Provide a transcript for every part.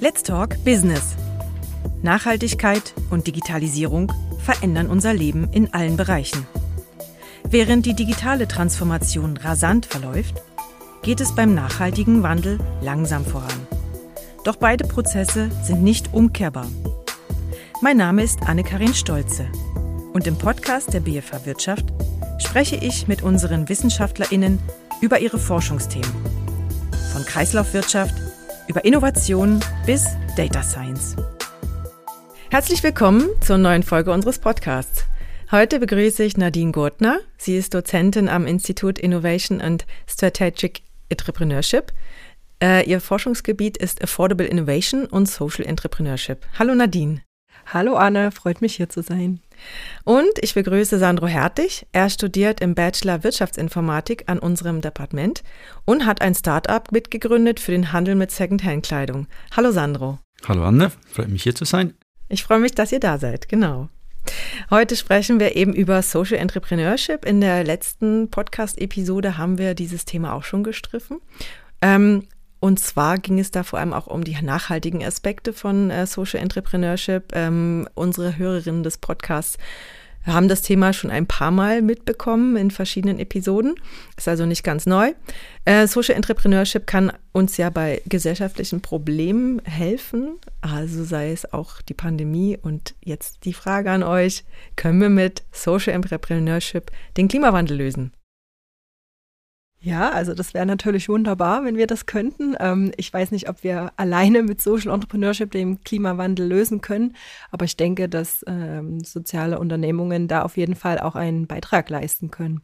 Let's Talk Business. Nachhaltigkeit und Digitalisierung verändern unser Leben in allen Bereichen. Während die digitale Transformation rasant verläuft, geht es beim nachhaltigen Wandel langsam voran. Doch beide Prozesse sind nicht umkehrbar. Mein Name ist Anne-Karin Stolze und im Podcast der BFH Wirtschaft spreche ich mit unseren WissenschaftlerInnen über ihre Forschungsthemen. Von Kreislaufwirtschaft über Innovation bis Data Science. Herzlich willkommen zur neuen Folge unseres Podcasts. Heute begrüße ich Nadine Gurtner. Sie ist Dozentin am Institut Innovation and Strategic Entrepreneurship. Äh, ihr Forschungsgebiet ist Affordable Innovation und Social Entrepreneurship. Hallo Nadine. Hallo Anne, freut mich hier zu sein. Und ich begrüße Sandro Hertig. Er studiert im Bachelor Wirtschaftsinformatik an unserem Departement und hat ein Start-up mitgegründet für den Handel mit Secondhand-Kleidung. Hallo Sandro. Hallo Anne, freut mich hier zu sein. Ich freue mich, dass ihr da seid, genau. Heute sprechen wir eben über Social Entrepreneurship. In der letzten Podcast-Episode haben wir dieses Thema auch schon gestriffen. Ähm, und zwar ging es da vor allem auch um die nachhaltigen Aspekte von äh, Social Entrepreneurship. Ähm, unsere Hörerinnen des Podcasts haben das Thema schon ein paar Mal mitbekommen in verschiedenen Episoden. Ist also nicht ganz neu. Äh, Social Entrepreneurship kann uns ja bei gesellschaftlichen Problemen helfen. Also sei es auch die Pandemie. Und jetzt die Frage an euch, können wir mit Social Entrepreneurship den Klimawandel lösen? Ja, also das wäre natürlich wunderbar, wenn wir das könnten. Ähm, ich weiß nicht, ob wir alleine mit Social Entrepreneurship den Klimawandel lösen können, aber ich denke, dass ähm, soziale Unternehmungen da auf jeden Fall auch einen Beitrag leisten können.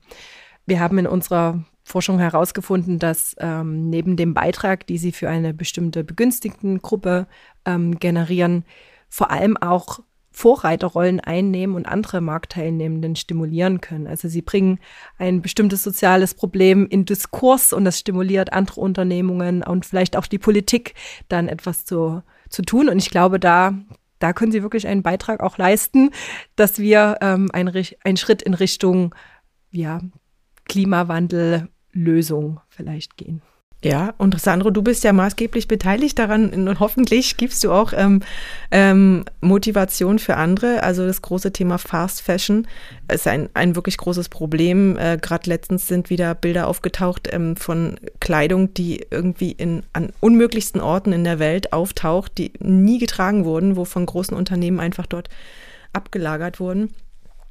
Wir haben in unserer Forschung herausgefunden, dass ähm, neben dem Beitrag, die sie für eine bestimmte begünstigten Gruppe ähm, generieren, vor allem auch Vorreiterrollen einnehmen und andere Marktteilnehmenden stimulieren können. Also sie bringen ein bestimmtes soziales Problem in Diskurs und das stimuliert andere Unternehmungen und vielleicht auch die Politik dann etwas zu, zu tun. Und ich glaube, da, da können sie wirklich einen Beitrag auch leisten, dass wir ähm, ein, einen Schritt in Richtung ja, Klimawandellösung vielleicht gehen. Ja, und Sandro, du bist ja maßgeblich beteiligt daran und hoffentlich gibst du auch ähm, ähm, Motivation für andere. Also das große Thema Fast Fashion ist ein, ein wirklich großes Problem. Äh, Gerade letztens sind wieder Bilder aufgetaucht ähm, von Kleidung, die irgendwie in, an unmöglichsten Orten in der Welt auftaucht, die nie getragen wurden, wo von großen Unternehmen einfach dort abgelagert wurden.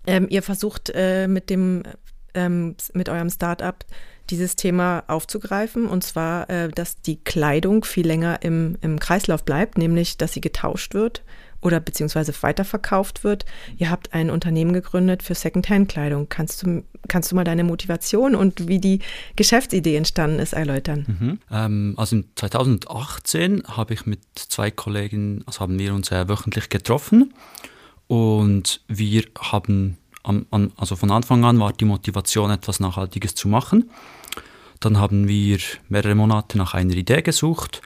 Ähm, ihr versucht äh, mit dem ähm, mit eurem Startup dieses Thema aufzugreifen, und zwar, äh, dass die Kleidung viel länger im, im Kreislauf bleibt, nämlich, dass sie getauscht wird oder beziehungsweise weiterverkauft wird. Ihr habt ein Unternehmen gegründet für Secondhand-Kleidung. Kannst du, kannst du mal deine Motivation und wie die Geschäftsidee entstanden ist erläutern? Mhm. Ähm, also 2018 habe ich mit zwei Kollegen, also haben wir uns äh, wöchentlich getroffen und wir haben an, an, also von Anfang an war die Motivation, etwas Nachhaltiges zu machen. Dann haben wir mehrere Monate nach einer Idee gesucht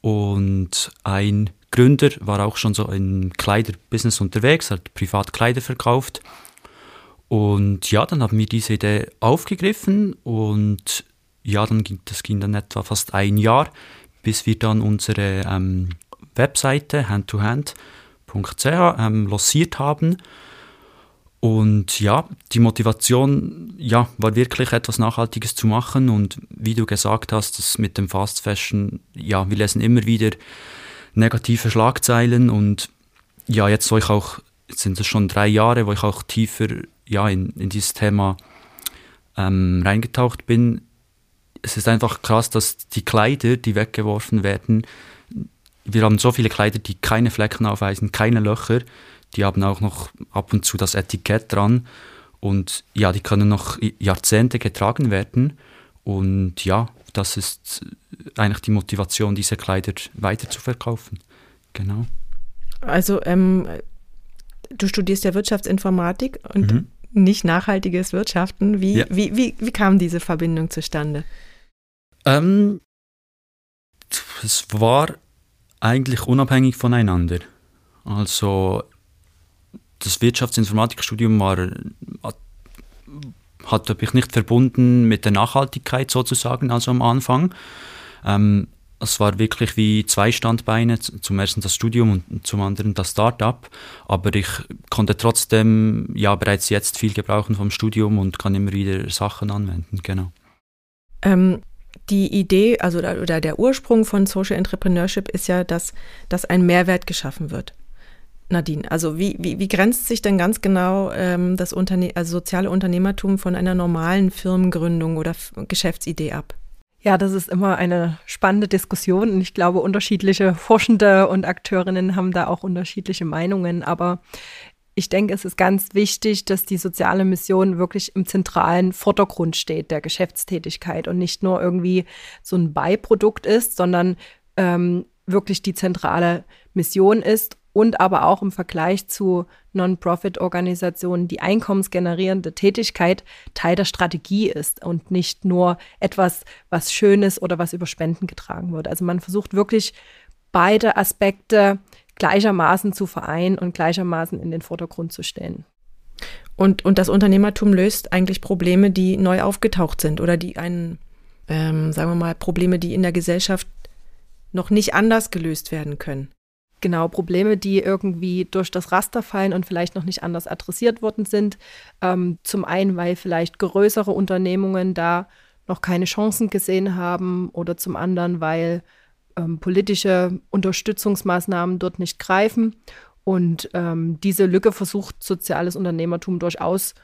und ein Gründer war auch schon so im Kleiderbusiness unterwegs, hat privat Kleider verkauft. Und ja, dann haben wir diese Idee aufgegriffen und ja, dann ging, das ging dann etwa fast ein Jahr, bis wir dann unsere ähm, Webseite handtohand.ch ähm, lanciert haben und ja, die Motivation ja, war wirklich etwas Nachhaltiges zu machen. Und wie du gesagt hast, das mit dem Fast Fashion, ja, wir lesen immer wieder negative Schlagzeilen. Und ja, jetzt, wo ich auch, jetzt sind es schon drei Jahre, wo ich auch tiefer ja, in, in dieses Thema ähm, reingetaucht bin, es ist einfach krass, dass die Kleider, die weggeworfen werden, wir haben so viele Kleider, die keine Flecken aufweisen, keine Löcher die haben auch noch ab und zu das Etikett dran. Und ja, die können noch Jahrzehnte getragen werden. Und ja, das ist eigentlich die Motivation, diese Kleider weiter zu verkaufen. Genau. Also, ähm, du studierst ja Wirtschaftsinformatik und mhm. nicht nachhaltiges Wirtschaften. Wie, ja. wie, wie, wie kam diese Verbindung zustande? Ähm, es war eigentlich unabhängig voneinander. Also das Wirtschaftsinformatikstudium war, hat, mich nicht verbunden mit der Nachhaltigkeit sozusagen, also am Anfang. Ähm, es war wirklich wie zwei Standbeine, zum ersten das Studium und zum anderen das Startup, aber ich konnte trotzdem ja bereits jetzt viel gebrauchen vom Studium und kann immer wieder Sachen anwenden, genau. Ähm, die Idee, also oder der Ursprung von Social Entrepreneurship ist ja, dass, dass ein Mehrwert geschaffen wird. Nadine, also wie, wie, wie grenzt sich denn ganz genau ähm, das Unterne also soziale Unternehmertum von einer normalen Firmengründung oder F Geschäftsidee ab? Ja, das ist immer eine spannende Diskussion und ich glaube, unterschiedliche Forschende und Akteurinnen haben da auch unterschiedliche Meinungen. Aber ich denke, es ist ganz wichtig, dass die soziale Mission wirklich im zentralen Vordergrund steht der Geschäftstätigkeit und nicht nur irgendwie so ein Beiprodukt ist, sondern ähm, wirklich die zentrale Mission ist und aber auch im Vergleich zu Non-Profit-Organisationen die einkommensgenerierende Tätigkeit Teil der Strategie ist und nicht nur etwas, was Schönes oder was über Spenden getragen wird. Also man versucht wirklich beide Aspekte gleichermaßen zu vereinen und gleichermaßen in den Vordergrund zu stellen. Und, und das Unternehmertum löst eigentlich Probleme, die neu aufgetaucht sind oder die einen, ähm, sagen wir mal, Probleme, die in der Gesellschaft noch nicht anders gelöst werden können. Genau, Probleme, die irgendwie durch das Raster fallen und vielleicht noch nicht anders adressiert worden sind. Ähm, zum einen, weil vielleicht größere Unternehmungen da noch keine Chancen gesehen haben oder zum anderen, weil ähm, politische Unterstützungsmaßnahmen dort nicht greifen. Und ähm, diese Lücke versucht soziales Unternehmertum durchaus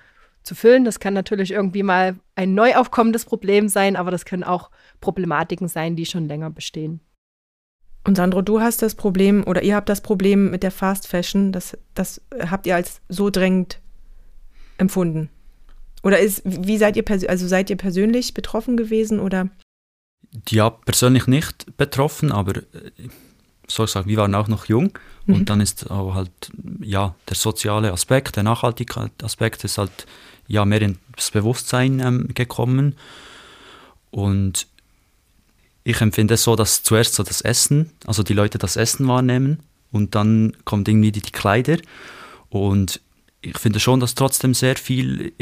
zu füllen. Das kann natürlich irgendwie mal ein neu aufkommendes Problem sein, aber das können auch Problematiken sein, die schon länger bestehen. Und Sandro, du hast das Problem oder ihr habt das Problem mit der Fast Fashion, das, das habt ihr als so drängend empfunden. Oder ist, wie seid ihr, also seid ihr persönlich betroffen gewesen oder? Ja, persönlich nicht betroffen, aber äh, so gesagt, wir waren auch noch jung mhm. und dann ist auch halt, ja, der soziale Aspekt, der nachhaltige Aspekt ist halt ja mehr ins Bewusstsein ähm, gekommen und ich empfinde es so, dass zuerst so das Essen, also die Leute das Essen wahrnehmen und dann kommt irgendwie die, die Kleider. Und ich finde schon, dass trotzdem sehr viel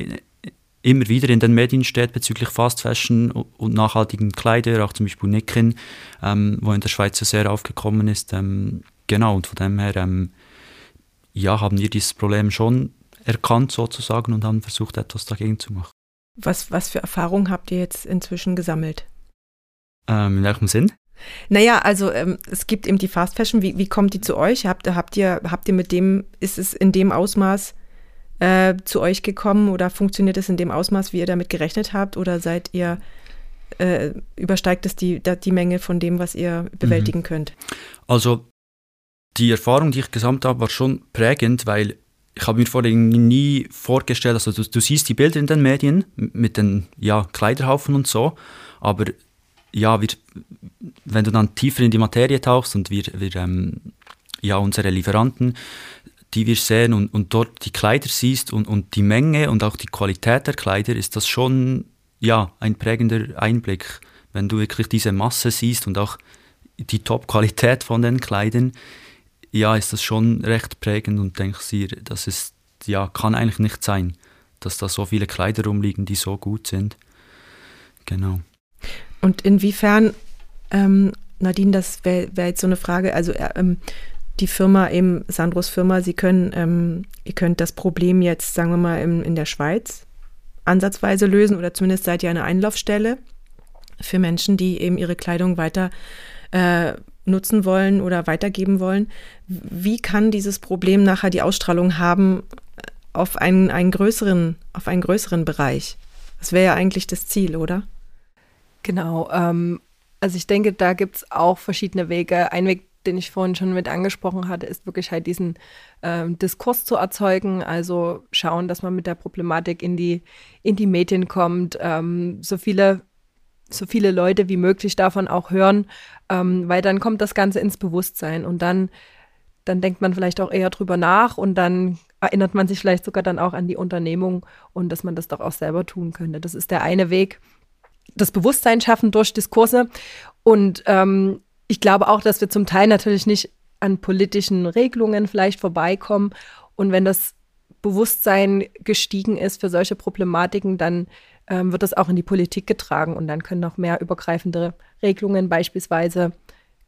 immer wieder in den Medien steht bezüglich Fast Fashion und nachhaltigen Kleider, auch zum Beispiel Nicken, ähm, wo in der Schweiz sehr aufgekommen ist. Ähm, genau, und von dem her ähm, ja, haben wir dieses Problem schon erkannt sozusagen und haben versucht, etwas dagegen zu machen. Was, was für Erfahrungen habt ihr jetzt inzwischen gesammelt? Ähm, in welchem Sinn? Naja, also ähm, es gibt eben die Fast Fashion. Wie, wie kommt die zu euch? Habt, habt, ihr, habt ihr mit dem, ist es in dem Ausmaß äh, zu euch gekommen oder funktioniert es in dem Ausmaß, wie ihr damit gerechnet habt? Oder seid ihr, äh, übersteigt es die, die Menge von dem, was ihr bewältigen mhm. könnt? Also die Erfahrung, die ich gesammelt habe, war schon prägend, weil ich habe mir vorher nie vorgestellt, also du, du, siehst die Bilder in den Medien mit den ja, Kleiderhaufen und so, aber ja, wir, wenn du dann tiefer in die Materie tauchst und wir, wir ähm, ja, unsere Lieferanten, die wir sehen und, und dort die Kleider siehst und, und die Menge und auch die Qualität der Kleider, ist das schon ja, ein prägender Einblick. Wenn du wirklich diese Masse siehst und auch die Top-Qualität von den Kleidern, ja, ist das schon recht prägend und denkst dir, das ist, ja, kann eigentlich nicht sein, dass da so viele Kleider rumliegen, die so gut sind. Genau. Und inwiefern, ähm, Nadine, das wäre wär jetzt so eine Frage, also äh, ähm, die Firma, eben Sandros Firma, Sie können, ähm, ihr könnt das Problem jetzt, sagen wir mal, in, in der Schweiz ansatzweise lösen oder zumindest seid ihr eine Einlaufstelle für Menschen, die eben ihre Kleidung weiter äh, nutzen wollen oder weitergeben wollen. Wie kann dieses Problem nachher die Ausstrahlung haben auf einen, einen größeren, auf einen größeren Bereich? Das wäre ja eigentlich das Ziel, oder? Genau. Ähm, also ich denke, da gibt es auch verschiedene Wege. Ein Weg, den ich vorhin schon mit angesprochen hatte, ist wirklich halt diesen ähm, Diskurs zu erzeugen. Also schauen, dass man mit der Problematik in die, in die Medien kommt, ähm, so viele so viele Leute wie möglich davon auch hören, ähm, weil dann kommt das Ganze ins Bewusstsein und dann, dann denkt man vielleicht auch eher drüber nach und dann erinnert man sich vielleicht sogar dann auch an die Unternehmung und dass man das doch auch selber tun könnte. Das ist der eine Weg das Bewusstsein schaffen durch Diskurse. Und ähm, ich glaube auch, dass wir zum Teil natürlich nicht an politischen Regelungen vielleicht vorbeikommen. Und wenn das Bewusstsein gestiegen ist für solche Problematiken, dann ähm, wird das auch in die Politik getragen und dann können noch mehr übergreifende Regelungen beispielsweise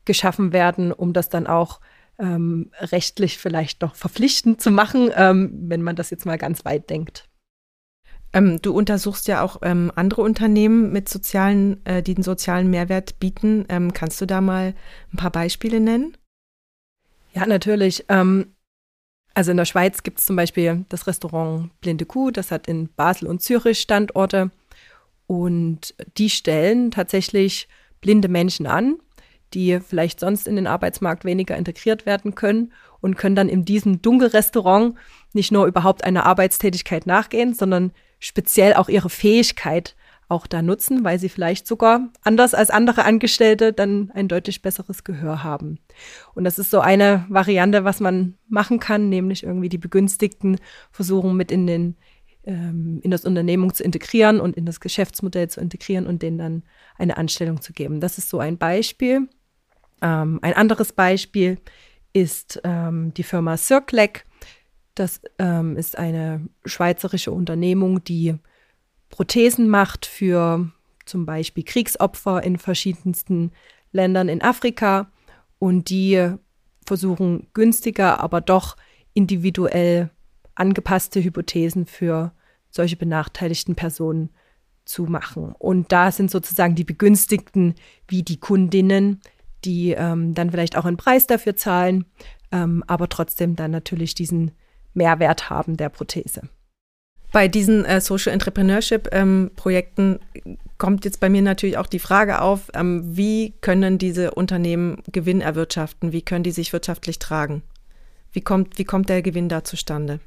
geschaffen werden, um das dann auch ähm, rechtlich vielleicht noch verpflichtend zu machen, ähm, wenn man das jetzt mal ganz weit denkt. Ähm, du untersuchst ja auch ähm, andere Unternehmen mit sozialen, äh, die den sozialen Mehrwert bieten. Ähm, kannst du da mal ein paar Beispiele nennen? Ja, natürlich. Ähm, also in der Schweiz gibt es zum Beispiel das Restaurant Blinde Kuh, das hat in Basel und Zürich Standorte. Und die stellen tatsächlich blinde Menschen an, die vielleicht sonst in den Arbeitsmarkt weniger integriert werden können und können dann in diesem Dunkelrestaurant nicht nur überhaupt einer Arbeitstätigkeit nachgehen, sondern speziell auch ihre Fähigkeit auch da nutzen, weil sie vielleicht sogar anders als andere Angestellte dann ein deutlich besseres Gehör haben. Und das ist so eine Variante, was man machen kann, nämlich irgendwie die Begünstigten versuchen mit in den ähm, in das Unternehmen zu integrieren und in das Geschäftsmodell zu integrieren und denen dann eine Anstellung zu geben. Das ist so ein Beispiel. Ähm, ein anderes Beispiel ist ähm, die Firma Circlec. Das ähm, ist eine schweizerische Unternehmung, die Prothesen macht für zum Beispiel Kriegsopfer in verschiedensten Ländern in Afrika und die versuchen günstiger, aber doch individuell angepasste Hypothesen für solche benachteiligten Personen zu machen. Und da sind sozusagen die Begünstigten wie die Kundinnen, die ähm, dann vielleicht auch einen Preis dafür zahlen, ähm, aber trotzdem dann natürlich diesen Mehrwert haben der Prothese. Bei diesen äh, Social Entrepreneurship ähm, kommt jetzt bei mir natürlich auch die Frage auf, ähm, wie können diese Unternehmen Gewinn erwirtschaften? Wie können die sich wirtschaftlich tragen? Wie kommt, wie kommt der Gewinn da zustande?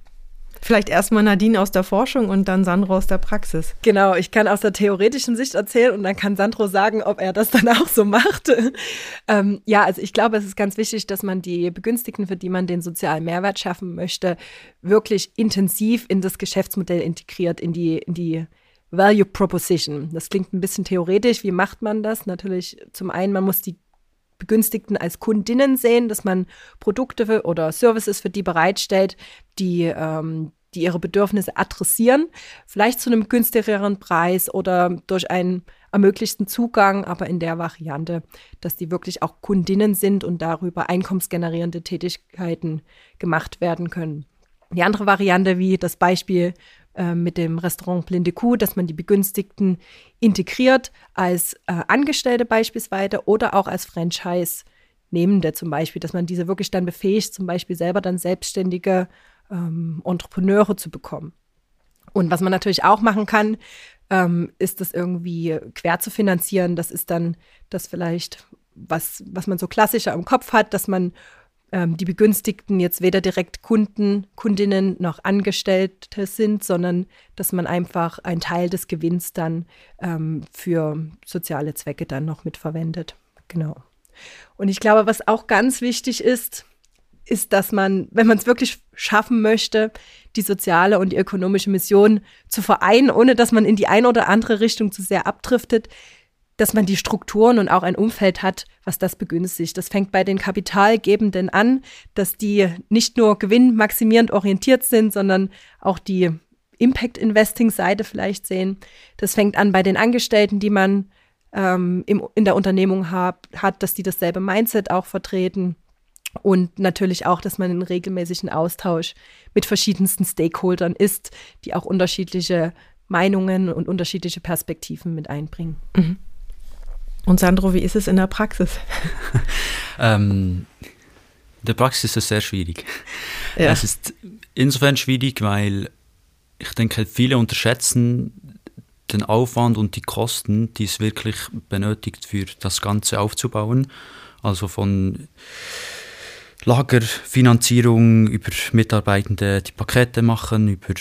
Vielleicht erstmal Nadine aus der Forschung und dann Sandro aus der Praxis. Genau, ich kann aus der theoretischen Sicht erzählen und dann kann Sandro sagen, ob er das dann auch so macht. ähm, ja, also ich glaube, es ist ganz wichtig, dass man die Begünstigten, für die man den sozialen Mehrwert schaffen möchte, wirklich intensiv in das Geschäftsmodell integriert, in die, in die Value Proposition. Das klingt ein bisschen theoretisch. Wie macht man das? Natürlich zum einen, man muss die Begünstigten als Kundinnen sehen, dass man Produkte oder Services für die bereitstellt, die, ähm, die ihre Bedürfnisse adressieren, vielleicht zu einem günstigeren Preis oder durch einen ermöglichten Zugang, aber in der Variante, dass die wirklich auch Kundinnen sind und darüber einkommensgenerierende Tätigkeiten gemacht werden können. Die andere Variante, wie das Beispiel äh, mit dem Restaurant Blinde Kuh, dass man die Begünstigten integriert als äh, Angestellte beispielsweise oder auch als Franchise-Nehmende zum Beispiel, dass man diese wirklich dann befähigt, zum Beispiel selber dann selbstständige ähm, Entrepreneure zu bekommen. Und was man natürlich auch machen kann, ähm, ist das irgendwie quer zu finanzieren. Das ist dann das vielleicht, was, was man so klassischer im Kopf hat, dass man ähm, die Begünstigten jetzt weder direkt Kunden, Kundinnen noch Angestellte sind, sondern dass man einfach einen Teil des Gewinns dann ähm, für soziale Zwecke dann noch mitverwendet. Genau. Und ich glaube, was auch ganz wichtig ist, ist, dass man, wenn man es wirklich schaffen möchte, die soziale und die ökonomische Mission zu vereinen, ohne dass man in die eine oder andere Richtung zu sehr abdriftet, dass man die Strukturen und auch ein Umfeld hat, was das begünstigt. Das fängt bei den Kapitalgebenden an, dass die nicht nur gewinnmaximierend orientiert sind, sondern auch die Impact-Investing-Seite vielleicht sehen. Das fängt an bei den Angestellten, die man ähm, im, in der Unternehmung hab, hat, dass die dasselbe Mindset auch vertreten. Und natürlich auch, dass man in regelmäßigen Austausch mit verschiedensten Stakeholdern ist, die auch unterschiedliche Meinungen und unterschiedliche Perspektiven mit einbringen. Mhm. Und Sandro, wie ist es in der Praxis? ähm, in der Praxis ist es sehr schwierig. Ja. Es ist insofern schwierig, weil ich denke, viele unterschätzen den Aufwand und die Kosten, die es wirklich benötigt, für das Ganze aufzubauen. Also von Lagerfinanzierung über Mitarbeitende, die Pakete machen, über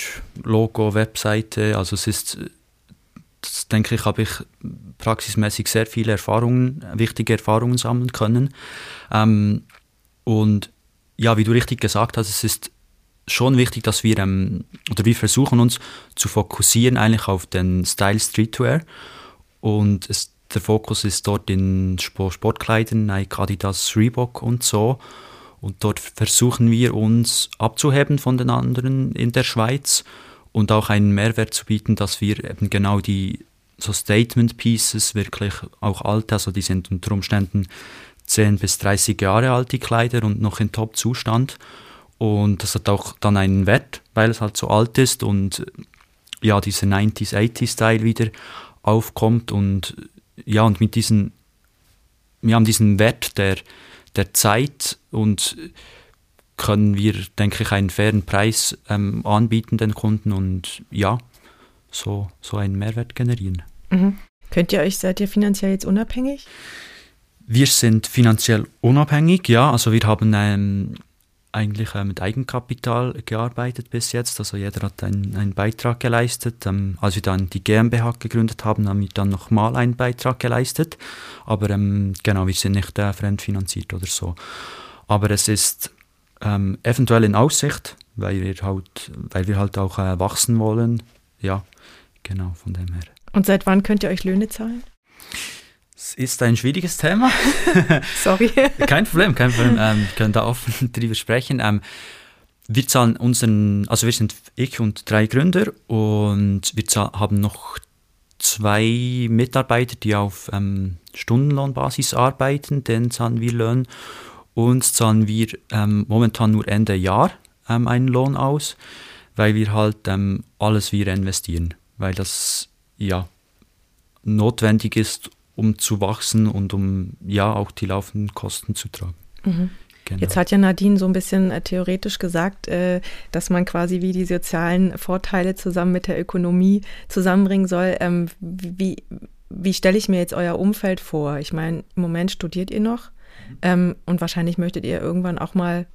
Logo, Webseite. Also es ist das denke ich, habe ich praxismäßig sehr viele Erfahrungen, wichtige Erfahrungen sammeln können. Ähm, und ja, wie du richtig gesagt hast, es ist schon wichtig, dass wir, ähm, oder wir versuchen uns zu fokussieren eigentlich auf den Style Streetwear. Und es, der Fokus ist dort in Sport, Sportkleidern, Nike, Adidas, Reebok und so. Und dort versuchen wir uns abzuheben von den anderen in der Schweiz und auch einen Mehrwert zu bieten, dass wir eben genau die so Statement Pieces wirklich auch alt, also die sind unter Umständen 10 bis 30 Jahre alt, die Kleider, und noch in Top-Zustand. Und das hat auch dann einen Wert, weil es halt so alt ist und ja, dieser 90s, 80s-Style wieder aufkommt und ja, und mit diesen, wir haben diesen Wert der, der Zeit und können wir, denke ich, einen fairen Preis ähm, anbieten den Kunden und ja, so, so einen Mehrwert generieren. Mhm. Könnt ihr euch, seid ihr finanziell jetzt unabhängig? Wir sind finanziell unabhängig, ja. Also wir haben ähm, eigentlich äh, mit Eigenkapital gearbeitet bis jetzt. Also jeder hat einen, einen Beitrag geleistet. Ähm, als wir dann die GmbH gegründet haben, haben wir dann nochmal einen Beitrag geleistet. Aber ähm, genau, wir sind nicht äh, fremdfinanziert oder so. Aber es ist ähm, eventuell in Aussicht, weil wir halt, weil wir halt auch äh, wachsen wollen. Ja, genau, von dem her. Und seit wann könnt ihr euch Löhne zahlen? Es ist ein schwieriges Thema. Sorry. kein Problem, kein Problem. Ähm, wir können da offen drüber sprechen. Ähm, wir zahlen unseren, also wir sind ich und drei Gründer und wir haben noch zwei Mitarbeiter, die auf ähm, Stundenlohnbasis arbeiten, denen zahlen wir Lohn. Uns zahlen wir ähm, momentan nur Ende Jahr ähm, einen Lohn aus, weil wir halt ähm, alles wieder investieren, weil das ja notwendig ist, um zu wachsen und um ja auch die laufenden Kosten zu tragen. Mhm. Genau. Jetzt hat ja Nadine so ein bisschen äh, theoretisch gesagt, äh, dass man quasi wie die sozialen Vorteile zusammen mit der Ökonomie zusammenbringen soll. Ähm, wie, wie stelle ich mir jetzt euer Umfeld vor? Ich meine, im Moment studiert ihr noch ähm, und wahrscheinlich möchtet ihr irgendwann auch mal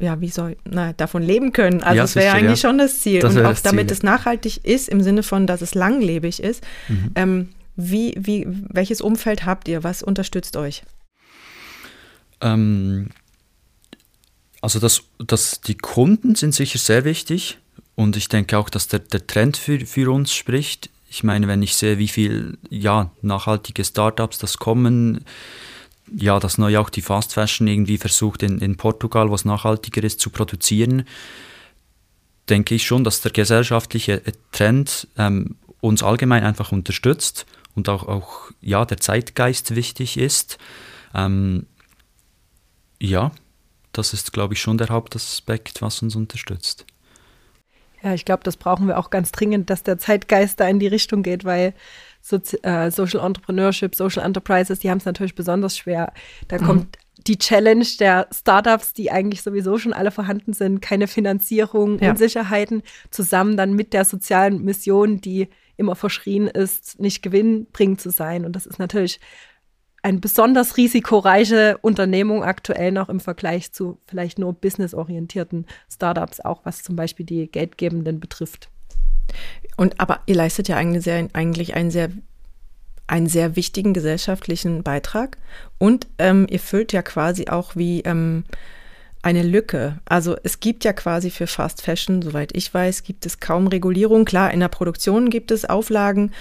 ja, wie soll, na, davon leben können. Also ja, das wäre eigentlich ja. schon das Ziel. Das und auch damit Ziel. es nachhaltig ist, im Sinne von, dass es langlebig ist. Mhm. Ähm, wie, wie, welches Umfeld habt ihr? Was unterstützt euch? Ähm, also das, das, die Kunden sind sicher sehr wichtig und ich denke auch, dass der, der Trend für, für uns spricht. Ich meine, wenn ich sehe, wie viele ja, nachhaltige Startups das kommen, ja, dass neu auch die Fast Fashion irgendwie versucht in, in Portugal, was nachhaltiger ist, zu produzieren, denke ich schon, dass der gesellschaftliche Trend ähm, uns allgemein einfach unterstützt und auch, auch ja, der Zeitgeist wichtig ist. Ähm, ja, das ist, glaube ich, schon der Hauptaspekt, was uns unterstützt. Ja, ich glaube, das brauchen wir auch ganz dringend, dass der Zeitgeist da in die Richtung geht, weil Sozi äh, Social Entrepreneurship, Social Enterprises, die haben es natürlich besonders schwer. Da mhm. kommt die Challenge der Startups, die eigentlich sowieso schon alle vorhanden sind, keine Finanzierung, ja. Unsicherheiten, zusammen dann mit der sozialen Mission, die immer verschrien ist, nicht gewinnbringend zu sein. Und das ist natürlich eine besonders risikoreiche Unternehmung aktuell noch im Vergleich zu vielleicht nur businessorientierten Startups, auch was zum Beispiel die Geldgebenden betrifft. Und aber ihr leistet ja eigentlich, sehr, eigentlich einen sehr einen sehr wichtigen gesellschaftlichen Beitrag und ähm, ihr füllt ja quasi auch wie ähm, eine Lücke. Also es gibt ja quasi für Fast Fashion, soweit ich weiß, gibt es kaum Regulierung. Klar, in der Produktion gibt es Auflagen,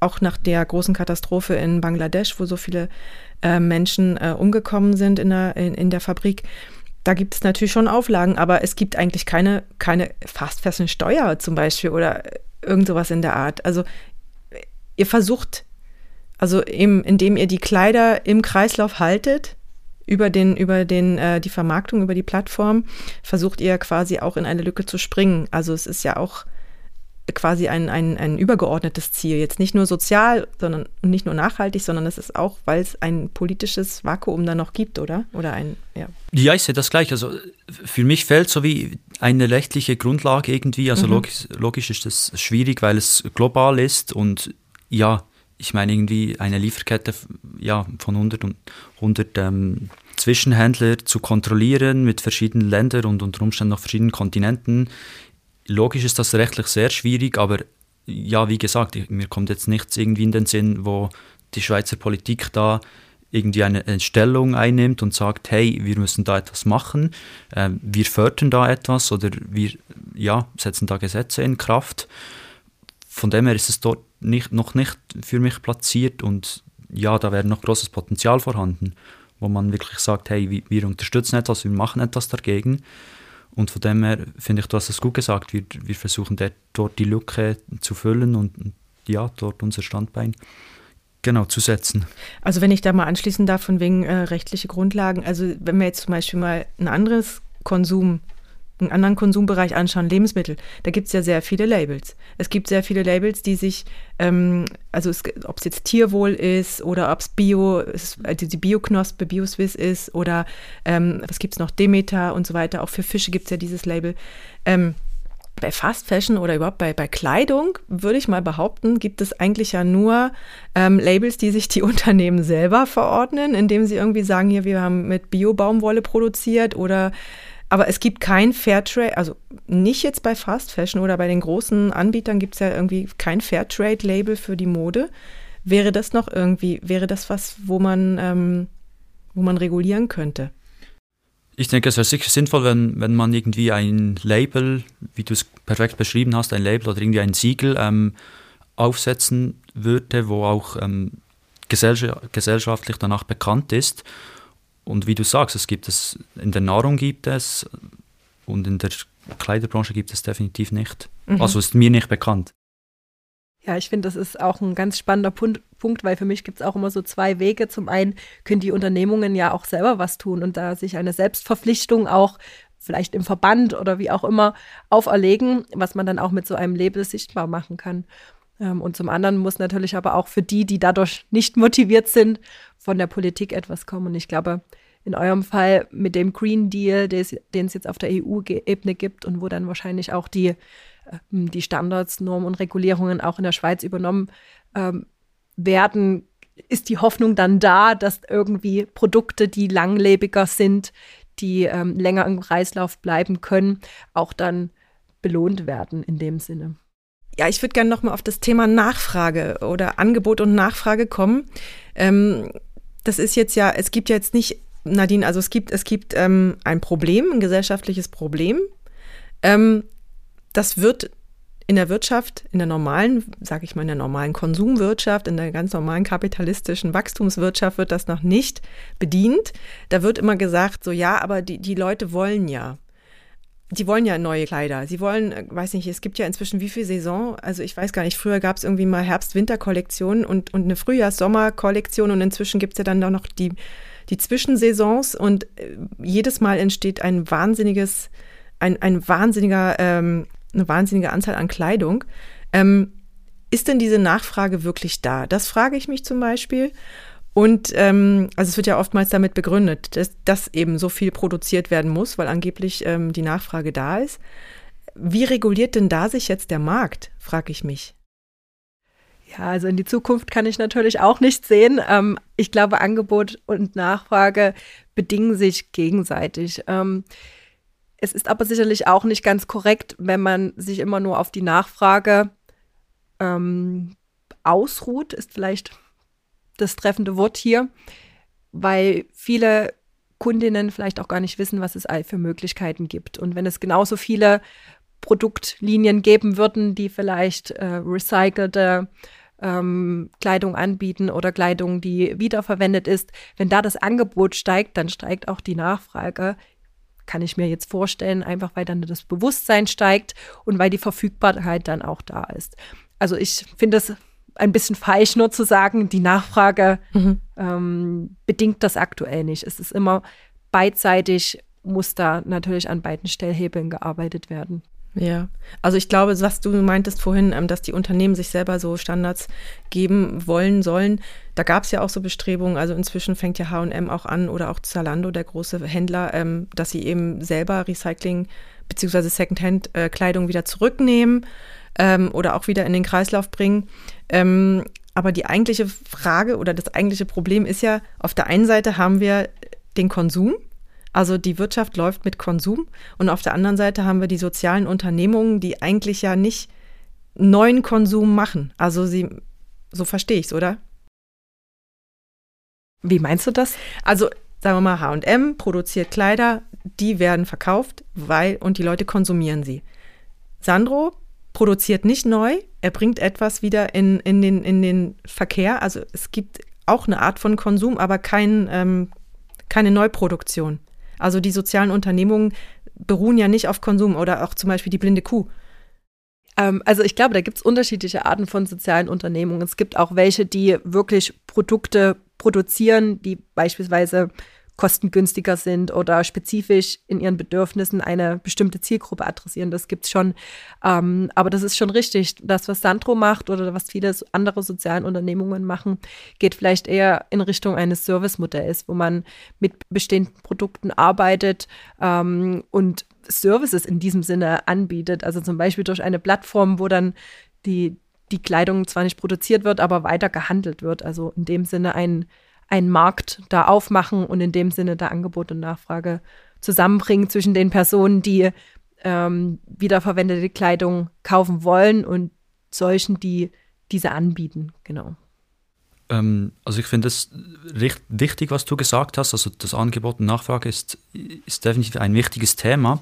auch nach der großen Katastrophe in Bangladesch, wo so viele äh, Menschen äh, umgekommen sind in der, in, in der Fabrik da gibt es natürlich schon Auflagen, aber es gibt eigentlich keine, keine Fast Fashion Steuer zum Beispiel oder irgend sowas in der Art. Also ihr versucht, also eben, indem ihr die Kleider im Kreislauf haltet, über den, über den, äh, die Vermarktung, über die Plattform, versucht ihr quasi auch in eine Lücke zu springen. Also es ist ja auch quasi ein, ein, ein übergeordnetes Ziel. Jetzt nicht nur sozial, sondern nicht nur nachhaltig, sondern es ist auch, weil es ein politisches Vakuum da noch gibt, oder? Oder ein, ja. Ja, ich sehe das gleich. Also für mich fehlt so wie eine rechtliche Grundlage irgendwie. Also mhm. logisch, logisch ist das schwierig, weil es global ist und ja, ich meine irgendwie eine Lieferkette ja, von 100 und 100 ähm, Zwischenhändler zu kontrollieren mit verschiedenen Ländern und unter Umständen noch verschiedenen Kontinenten logisch ist das rechtlich sehr schwierig, aber ja, wie gesagt, mir kommt jetzt nichts irgendwie in den Sinn, wo die Schweizer Politik da irgendwie eine, eine Stellung einnimmt und sagt, hey, wir müssen da etwas machen, äh, wir fördern da etwas oder wir ja, setzen da Gesetze in Kraft. Von dem her ist es dort nicht, noch nicht für mich platziert und ja, da wäre noch großes Potenzial vorhanden, wo man wirklich sagt, hey, wir, wir unterstützen etwas, wir machen etwas dagegen. Und von dem her finde ich, du hast es gut gesagt, wir, wir versuchen dort, dort die Lücke zu füllen und ja, dort unser Standbein genau zu setzen. Also wenn ich da mal anschließen darf von wegen äh, rechtliche Grundlagen, also wenn wir jetzt zum Beispiel mal ein anderes Konsum einen anderen Konsumbereich anschauen, Lebensmittel, da gibt es ja sehr viele Labels. Es gibt sehr viele Labels, die sich, ähm, also ob es jetzt Tierwohl ist oder ob es Bio, also die Bioknospe, Bioswiss ist oder ähm, was gibt es noch, Demeter und so weiter. Auch für Fische gibt es ja dieses Label. Ähm, bei Fast Fashion oder überhaupt bei, bei Kleidung, würde ich mal behaupten, gibt es eigentlich ja nur ähm, Labels, die sich die Unternehmen selber verordnen, indem sie irgendwie sagen, hier, wir haben mit Bio-Baumwolle produziert oder aber es gibt kein Fairtrade, also nicht jetzt bei Fast Fashion oder bei den großen Anbietern gibt es ja irgendwie kein Fairtrade-Label für die Mode. Wäre das noch irgendwie, wäre das was, wo man, ähm, wo man regulieren könnte? Ich denke, es wäre sicher sinnvoll, wenn, wenn man irgendwie ein Label, wie du es perfekt beschrieben hast, ein Label oder irgendwie ein Siegel ähm, aufsetzen würde, wo auch ähm, gesellschaftlich danach bekannt ist und wie du sagst, es gibt es, in der Nahrung gibt es und in der Kleiderbranche gibt es definitiv nicht. Mhm. Also ist mir nicht bekannt. Ja, ich finde, das ist auch ein ganz spannender Punkt, weil für mich gibt es auch immer so zwei Wege. Zum einen können die Unternehmungen ja auch selber was tun und da sich eine Selbstverpflichtung auch vielleicht im Verband oder wie auch immer auferlegen, was man dann auch mit so einem Label sichtbar machen kann. Ähm, und zum anderen muss natürlich aber auch für die, die dadurch nicht motiviert sind, von der Politik etwas kommen. Und ich glaube, in eurem Fall mit dem Green Deal, den es jetzt auf der EU-Ebene gibt und wo dann wahrscheinlich auch die, ähm, die Standards, Normen und Regulierungen auch in der Schweiz übernommen ähm, werden, ist die Hoffnung dann da, dass irgendwie Produkte, die langlebiger sind, die ähm, länger im Kreislauf bleiben können, auch dann belohnt werden in dem Sinne. Ja, ich würde gerne nochmal auf das Thema Nachfrage oder Angebot und Nachfrage kommen. Ähm, das ist jetzt ja, es gibt ja jetzt nicht, Nadine, also es gibt, es gibt ähm, ein Problem, ein gesellschaftliches Problem. Ähm, das wird in der Wirtschaft, in der normalen, sage ich mal, in der normalen Konsumwirtschaft, in der ganz normalen kapitalistischen Wachstumswirtschaft wird das noch nicht bedient. Da wird immer gesagt, so ja, aber die, die Leute wollen ja die wollen ja neue Kleider. Sie wollen, äh, weiß nicht, es gibt ja inzwischen wie viel Saison. Also ich weiß gar nicht, früher gab es irgendwie mal Herbst-Winter-Kollektion und, und eine Frühjahrs-Sommer-Kollektion und inzwischen gibt es ja dann auch noch die, die Zwischensaisons und äh, jedes Mal entsteht ein wahnsinniges, ein, ein wahnsinniger, ähm, eine wahnsinnige Anzahl an Kleidung. Ähm, ist denn diese Nachfrage wirklich da? Das frage ich mich zum Beispiel. Und ähm, also es wird ja oftmals damit begründet, dass, dass eben so viel produziert werden muss, weil angeblich ähm, die Nachfrage da ist. Wie reguliert denn da sich jetzt der Markt, frage ich mich. Ja, also in die Zukunft kann ich natürlich auch nicht sehen. Ähm, ich glaube, Angebot und Nachfrage bedingen sich gegenseitig. Ähm, es ist aber sicherlich auch nicht ganz korrekt, wenn man sich immer nur auf die Nachfrage ähm, ausruht, ist vielleicht das treffende Wort hier, weil viele Kundinnen vielleicht auch gar nicht wissen, was es für Möglichkeiten gibt. Und wenn es genauso viele Produktlinien geben würden, die vielleicht äh, recycelte ähm, Kleidung anbieten oder Kleidung, die wiederverwendet ist, wenn da das Angebot steigt, dann steigt auch die Nachfrage. Kann ich mir jetzt vorstellen, einfach weil dann das Bewusstsein steigt und weil die Verfügbarkeit dann auch da ist. Also ich finde es ein bisschen falsch, nur zu sagen, die Nachfrage mhm. ähm, bedingt das aktuell nicht. Es ist immer beidseitig, muss da natürlich an beiden Stellhebeln gearbeitet werden. Ja, also ich glaube, was du meintest vorhin, ähm, dass die Unternehmen sich selber so Standards geben wollen sollen, da gab es ja auch so Bestrebungen, also inzwischen fängt ja HM auch an oder auch Zalando, der große Händler, ähm, dass sie eben selber Recycling bzw. Secondhand-Kleidung wieder zurücknehmen ähm, oder auch wieder in den Kreislauf bringen. Ähm, aber die eigentliche Frage oder das eigentliche Problem ist ja, auf der einen Seite haben wir den Konsum, also die Wirtschaft läuft mit Konsum und auf der anderen Seite haben wir die sozialen Unternehmungen, die eigentlich ja nicht neuen Konsum machen. Also sie, so verstehe ich es, oder? Wie meinst du das? Also sagen wir mal, HM produziert Kleider, die werden verkauft, weil und die Leute konsumieren sie. Sandro produziert nicht neu, er bringt etwas wieder in, in, den, in den Verkehr. Also es gibt auch eine Art von Konsum, aber kein, ähm, keine Neuproduktion. Also die sozialen Unternehmungen beruhen ja nicht auf Konsum oder auch zum Beispiel die blinde Kuh. Ähm, also ich glaube, da gibt es unterschiedliche Arten von sozialen Unternehmungen. Es gibt auch welche, die wirklich Produkte produzieren, die beispielsweise kostengünstiger sind oder spezifisch in ihren Bedürfnissen eine bestimmte Zielgruppe adressieren. Das gibt es schon. Ähm, aber das ist schon richtig. Das, was Sandro macht oder was viele andere sozialen Unternehmungen machen, geht vielleicht eher in Richtung eines Servicemodells, wo man mit bestehenden Produkten arbeitet ähm, und Services in diesem Sinne anbietet. Also zum Beispiel durch eine Plattform, wo dann die, die Kleidung zwar nicht produziert wird, aber weiter gehandelt wird. Also in dem Sinne ein einen Markt da aufmachen und in dem Sinne da Angebot und Nachfrage zusammenbringen zwischen den Personen, die ähm, wiederverwendete Kleidung kaufen wollen und solchen, die diese anbieten. Genau. Ähm, also ich finde es wichtig, was du gesagt hast. Also das Angebot und Nachfrage ist, ist definitiv ein wichtiges Thema.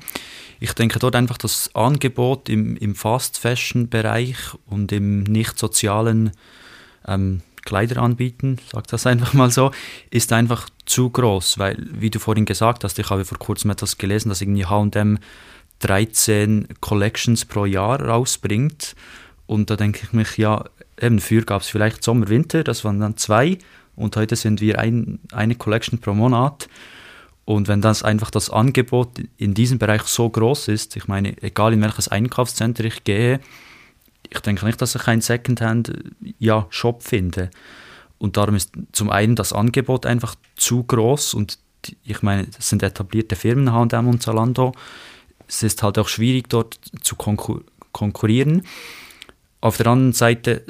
Ich denke dort einfach das Angebot im, im Fast-Fashion-Bereich und im nicht sozialen ähm, Kleider anbieten, sag das einfach mal so, ist einfach zu groß, weil, wie du vorhin gesagt hast, ich habe vor kurzem etwas gelesen, dass irgendwie H&M 13 Collections pro Jahr rausbringt. Und da denke ich mich, ja, eben früher gab es vielleicht Sommer, Winter, das waren dann zwei. Und heute sind wir ein, eine Collection pro Monat. Und wenn das einfach das Angebot in diesem Bereich so groß ist, ich meine, egal in welches Einkaufscenter ich gehe, ich denke nicht, dass ich einen Secondhand-Shop ja, finde. Und darum ist zum einen das Angebot einfach zu groß und ich meine, das sind etablierte Firmen, H&M und Zalando. Es ist halt auch schwierig, dort zu konkur konkurrieren. Auf der anderen Seite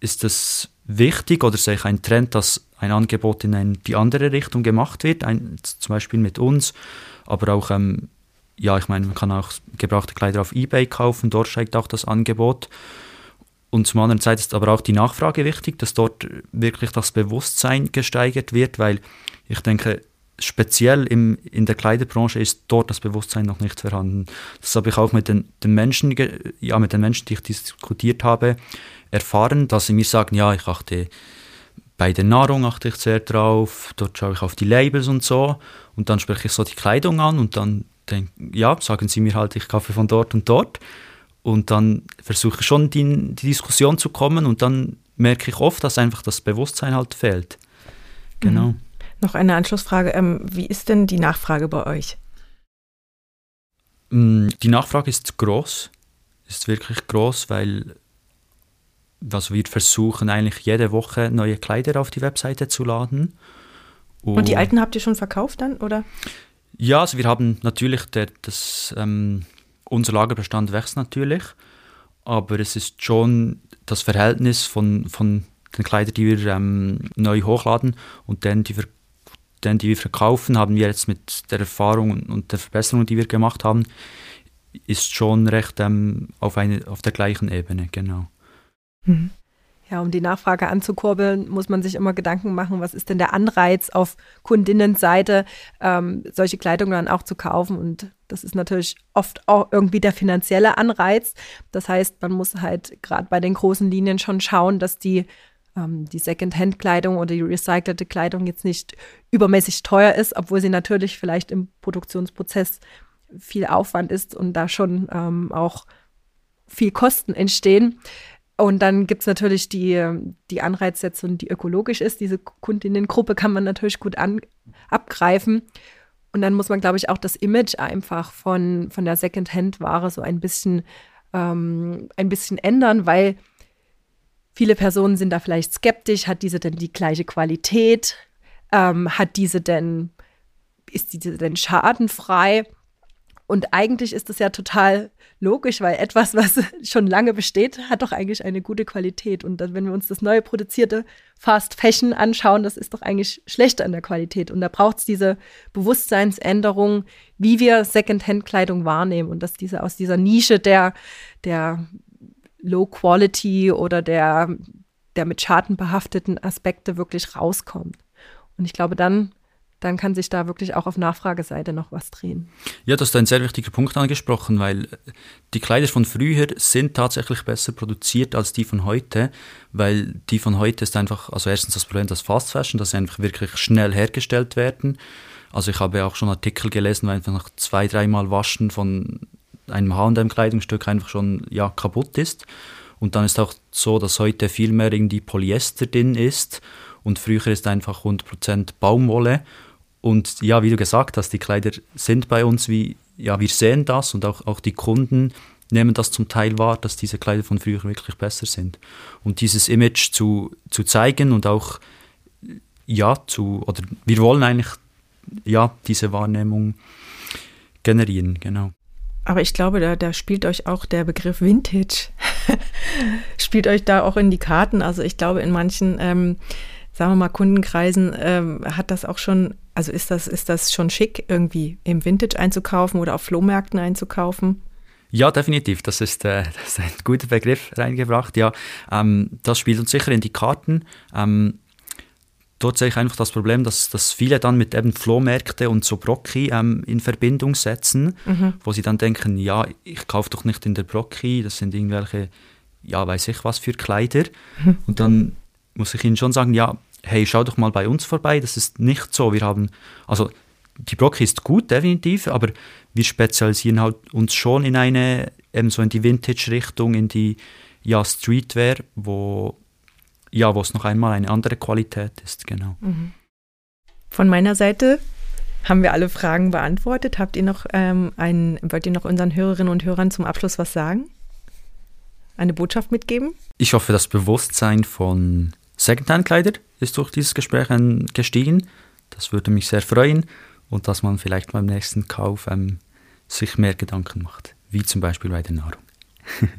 ist es wichtig oder sehe ich einen Trend, dass ein Angebot in eine, die andere Richtung gemacht wird, ein, zum Beispiel mit uns, aber auch ähm, ja, ich meine, man kann auch gebrauchte Kleider auf Ebay kaufen, dort steigt auch das Angebot. Und zum anderen Zeit ist aber auch die Nachfrage wichtig, dass dort wirklich das Bewusstsein gesteigert wird, weil ich denke, speziell im, in der Kleiderbranche ist dort das Bewusstsein noch nicht vorhanden. Das habe ich auch mit den, den Menschen, ja, mit den Menschen, die ich diskutiert habe, erfahren, dass sie mir sagen, ja, ich achte bei der Nahrung achte ich sehr drauf, dort schaue ich auf die Labels und so und dann spreche ich so die Kleidung an und dann denke, ja, sagen Sie mir halt, ich kaufe von dort und dort. Und dann versuche ich schon die, die Diskussion zu kommen und dann merke ich oft, dass einfach das Bewusstsein halt fehlt. Genau. Mhm. Noch eine Anschlussfrage. Ähm, wie ist denn die Nachfrage bei euch? Mm, die Nachfrage ist groß, ist wirklich groß, weil also wir versuchen eigentlich jede Woche neue Kleider auf die Webseite zu laden. Und, und die alten habt ihr schon verkauft dann, oder? Ja, also wir haben natürlich, der, das, ähm, unser Lagerbestand wächst natürlich, aber es ist schon das Verhältnis von, von den Kleidern, die wir ähm, neu hochladen und denen, die wir den, die wir verkaufen, haben wir jetzt mit der Erfahrung und der Verbesserung, die wir gemacht haben, ist schon recht ähm, auf, eine, auf der gleichen Ebene, genau. Mhm. Ja, um die Nachfrage anzukurbeln, muss man sich immer Gedanken machen, was ist denn der Anreiz auf Kundinnenseite, ähm, solche Kleidung dann auch zu kaufen. Und das ist natürlich oft auch irgendwie der finanzielle Anreiz. Das heißt, man muss halt gerade bei den großen Linien schon schauen, dass die ähm, die Second-Hand-Kleidung oder die recycelte Kleidung jetzt nicht übermäßig teuer ist, obwohl sie natürlich vielleicht im Produktionsprozess viel Aufwand ist und da schon ähm, auch viel Kosten entstehen. Und dann gibt es natürlich die, die Anreizsetzung, die ökologisch ist. Diese Kundinnengruppe kann man natürlich gut an, abgreifen. Und dann muss man, glaube ich, auch das Image einfach von, von der Second-Hand-Ware so ein bisschen, ähm, ein bisschen ändern, weil viele Personen sind da vielleicht skeptisch. Hat diese denn die gleiche Qualität? Ähm, hat diese denn, ist diese denn schadenfrei? Und eigentlich ist das ja total logisch, weil etwas, was schon lange besteht, hat doch eigentlich eine gute Qualität. Und wenn wir uns das neue produzierte Fast Fashion anschauen, das ist doch eigentlich schlechter an der Qualität. Und da braucht es diese Bewusstseinsänderung, wie wir Secondhand-Kleidung wahrnehmen und dass diese aus dieser Nische der, der Low Quality oder der, der mit Schaden behafteten Aspekte wirklich rauskommt. Und ich glaube, dann dann kann sich da wirklich auch auf Nachfrageseite noch was drehen. Ja, das ist ein sehr wichtiger Punkt angesprochen, weil die Kleider von früher sind tatsächlich besser produziert als die von heute, weil die von heute ist einfach, also erstens das Problem das Fast Fashion, dass sie einfach wirklich schnell hergestellt werden. Also ich habe auch schon Artikel gelesen, weil einfach nach zwei, dreimal Waschen von einem H&M-Kleidungsstück einfach schon ja, kaputt ist. Und dann ist auch so, dass heute viel mehr irgendwie Polyester drin ist und früher ist einfach 100% Baumwolle. Und ja, wie du gesagt hast, die Kleider sind bei uns wie, ja, wir sehen das und auch, auch die Kunden nehmen das zum Teil wahr, dass diese Kleider von früher wirklich besser sind. Und dieses Image zu, zu zeigen und auch, ja, zu, oder wir wollen eigentlich, ja, diese Wahrnehmung generieren, genau. Aber ich glaube, da, da spielt euch auch der Begriff Vintage, spielt euch da auch in die Karten. Also ich glaube, in manchen, ähm, sagen wir mal, Kundenkreisen ähm, hat das auch schon, also ist das, ist das schon schick, irgendwie im Vintage einzukaufen oder auf Flohmärkten einzukaufen? Ja, definitiv. Das ist, äh, das ist ein guter Begriff reingebracht. Ja, ähm, das spielt uns sicher in die Karten. Ähm, dort sehe ich einfach das Problem, dass, dass viele dann mit eben Flohmärkte und so Brocki ähm, in Verbindung setzen, mhm. wo sie dann denken, ja, ich kaufe doch nicht in der Brocki, das sind irgendwelche, ja, weiß ich was für Kleider. Mhm. Und dann muss ich ihnen schon sagen, ja, hey, schau doch mal bei uns vorbei, das ist nicht so. Wir haben, also die Brocki ist gut, definitiv, aber wir spezialisieren halt uns schon in eine, eben so in die Vintage-Richtung, in die ja, Streetwear, wo ja, wo es noch einmal eine andere Qualität ist, genau. Mhm. Von meiner Seite haben wir alle Fragen beantwortet. Habt ihr noch ähm, einen, wollt ihr noch unseren Hörerinnen und Hörern zum Abschluss was sagen? Eine Botschaft mitgeben? Ich hoffe, das Bewusstsein von Secondhand-Kleider ist durch dieses Gespräch gestiegen. Das würde mich sehr freuen und dass man vielleicht beim nächsten Kauf ähm, sich mehr Gedanken macht, wie zum Beispiel bei der Nahrung.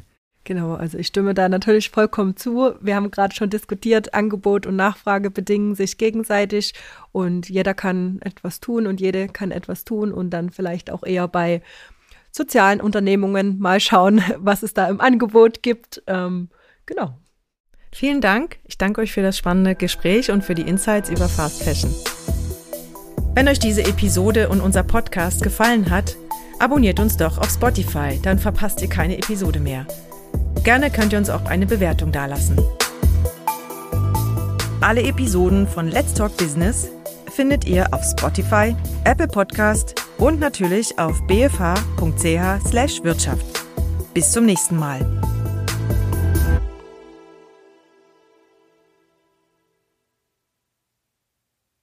Genau, also ich stimme da natürlich vollkommen zu. Wir haben gerade schon diskutiert, Angebot und Nachfrage bedingen sich gegenseitig und jeder kann etwas tun und jede kann etwas tun und dann vielleicht auch eher bei sozialen Unternehmungen mal schauen, was es da im Angebot gibt. Ähm, genau. Vielen Dank. Ich danke euch für das spannende Gespräch und für die Insights über Fast Fashion. Wenn euch diese Episode und unser Podcast gefallen hat, abonniert uns doch auf Spotify, dann verpasst ihr keine Episode mehr. Gerne könnt ihr uns auch eine Bewertung dalassen. Alle Episoden von Let's Talk Business findet ihr auf Spotify, Apple Podcast und natürlich auf bfh.ch/wirtschaft. Bis zum nächsten Mal.